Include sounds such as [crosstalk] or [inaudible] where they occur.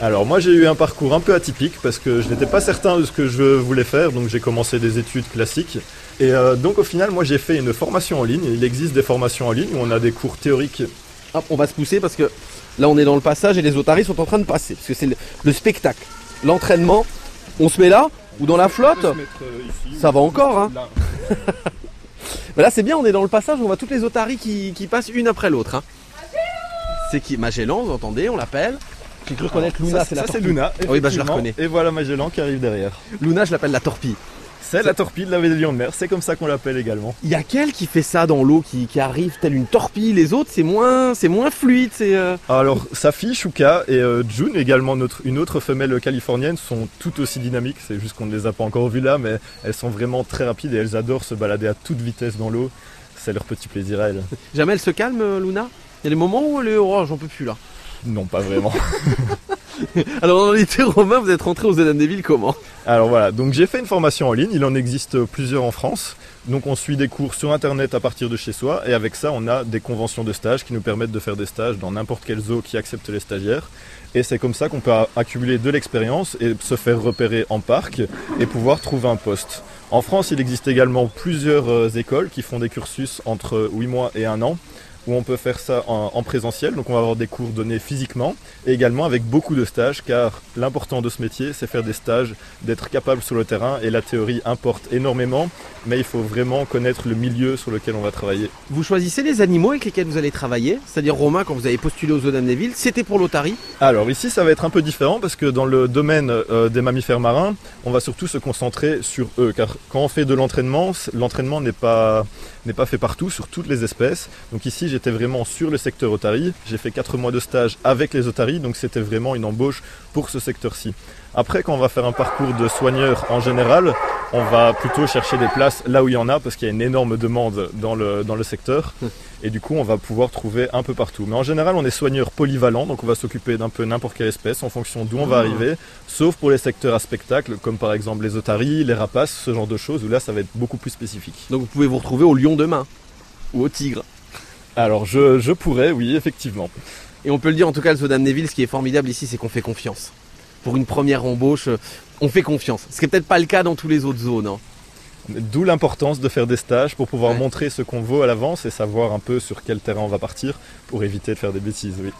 Alors moi j'ai eu un parcours un peu atypique parce que je n'étais pas certain de ce que je voulais faire, donc j'ai commencé des études classiques. Et euh, donc au final moi j'ai fait une formation en ligne. Il existe des formations en ligne où on a des cours théoriques. Hop, on va se pousser parce que là on est dans le passage et les otaries sont en train de passer. Parce que c'est le, le spectacle, l'entraînement. On se met là ou dans la flotte Ça va encore, hein Mais [laughs] là c'est bien, on est dans le passage, on voit toutes les otaries qui, qui passent une après l'autre. hein. C'est qui? Magellan, vous entendez, on l'appelle. J'ai cru reconnaître Luna, Ça, c'est la ça, c'est torpille. Luna. Ah oui, bah, je la effectivement. reconnais. Et voilà Magellan qui arrive derrière. Luna, je l'appelle la torpille. C'est la torpille de la Lions de mer, c'est comme ça qu'on l'appelle également. Il y a quelle qui fait ça dans l'eau, qui, qui arrive telle une torpille Les autres, c'est moins, c'est moins fluide. C'est euh, Alors sa fille Shuka et euh, June également notre, une autre femelle californienne sont tout aussi dynamiques, c'est juste qu'on ne les a pas encore vues là, mais elles sont vraiment très rapides et elles adorent se balader à toute vitesse dans l'eau. C'est leur petit plaisir à elles. [laughs] Jamais elle se calme, euh, Luna? Il y a des moments où elle est, oh, j'en peux plus là. Non, pas vraiment. [laughs] Alors dans l'été romain, vous êtes rentré aux Zélandéville comment? Alors voilà, donc j'ai fait une formation en ligne, il en existe plusieurs en France. Donc on suit des cours sur internet à partir de chez soi et avec ça on a des conventions de stage qui nous permettent de faire des stages dans n'importe quel zoo qui accepte les stagiaires. Et c'est comme ça qu'on peut accumuler de l'expérience et se faire repérer en parc et pouvoir trouver un poste. En France, il existe également plusieurs euh, écoles qui font des cursus entre 8 mois et 1 an où on peut faire ça en, en présentiel, donc on va avoir des cours donnés physiquement et également avec beaucoup de stages car l'important de ce métier c'est faire des stages, d'être capable sur le terrain et la théorie importe énormément mais il faut vraiment connaître le milieu sur lequel on va travailler. Vous choisissez les animaux avec lesquels vous allez travailler C'est-à-dire Romain, quand vous avez postulé aux Zélandéville, c'était pour l'otarie Alors ici ça va être un peu différent parce que dans le domaine euh, des mammifères marins, on va surtout se concentrer sur eux car quand on fait de l'entraînement, l'entraînement n'est pas n'est pas fait partout sur toutes les espèces. Donc ici j'étais vraiment sur le secteur otarie. J'ai fait 4 mois de stage avec les otaries donc c'était vraiment une embauche pour ce secteur-ci. Après, quand on va faire un parcours de soigneur en général, on va plutôt chercher des places là où il y en a parce qu'il y a une énorme demande dans le, dans le secteur. Et du coup, on va pouvoir trouver un peu partout. Mais en général, on est soigneur polyvalent, donc on va s'occuper d'un peu n'importe quelle espèce en fonction d'où on va Ah. arriver, sauf pour les secteurs à spectacle, comme par exemple les otaries, les rapaces, ce genre de choses, où là, ça va être beaucoup plus spécifique. Donc vous pouvez vous retrouver au lion demain ou au tigre. Alors, je, je pourrais, oui, effectivement. Et on peut le dire en tout cas, le Zélandéville, ce qui est formidable ici, c'est qu'on fait confiance. Pour une première embauche, euh, on fait confiance. Ce qui n'est peut-être pas le cas dans tous les autres zones. hein. D'où l'importance de faire des stages pour pouvoir Ouais. montrer ce qu'on vaut à l'avance et savoir un peu sur quel terrain on va partir pour éviter de faire des bêtises, oui.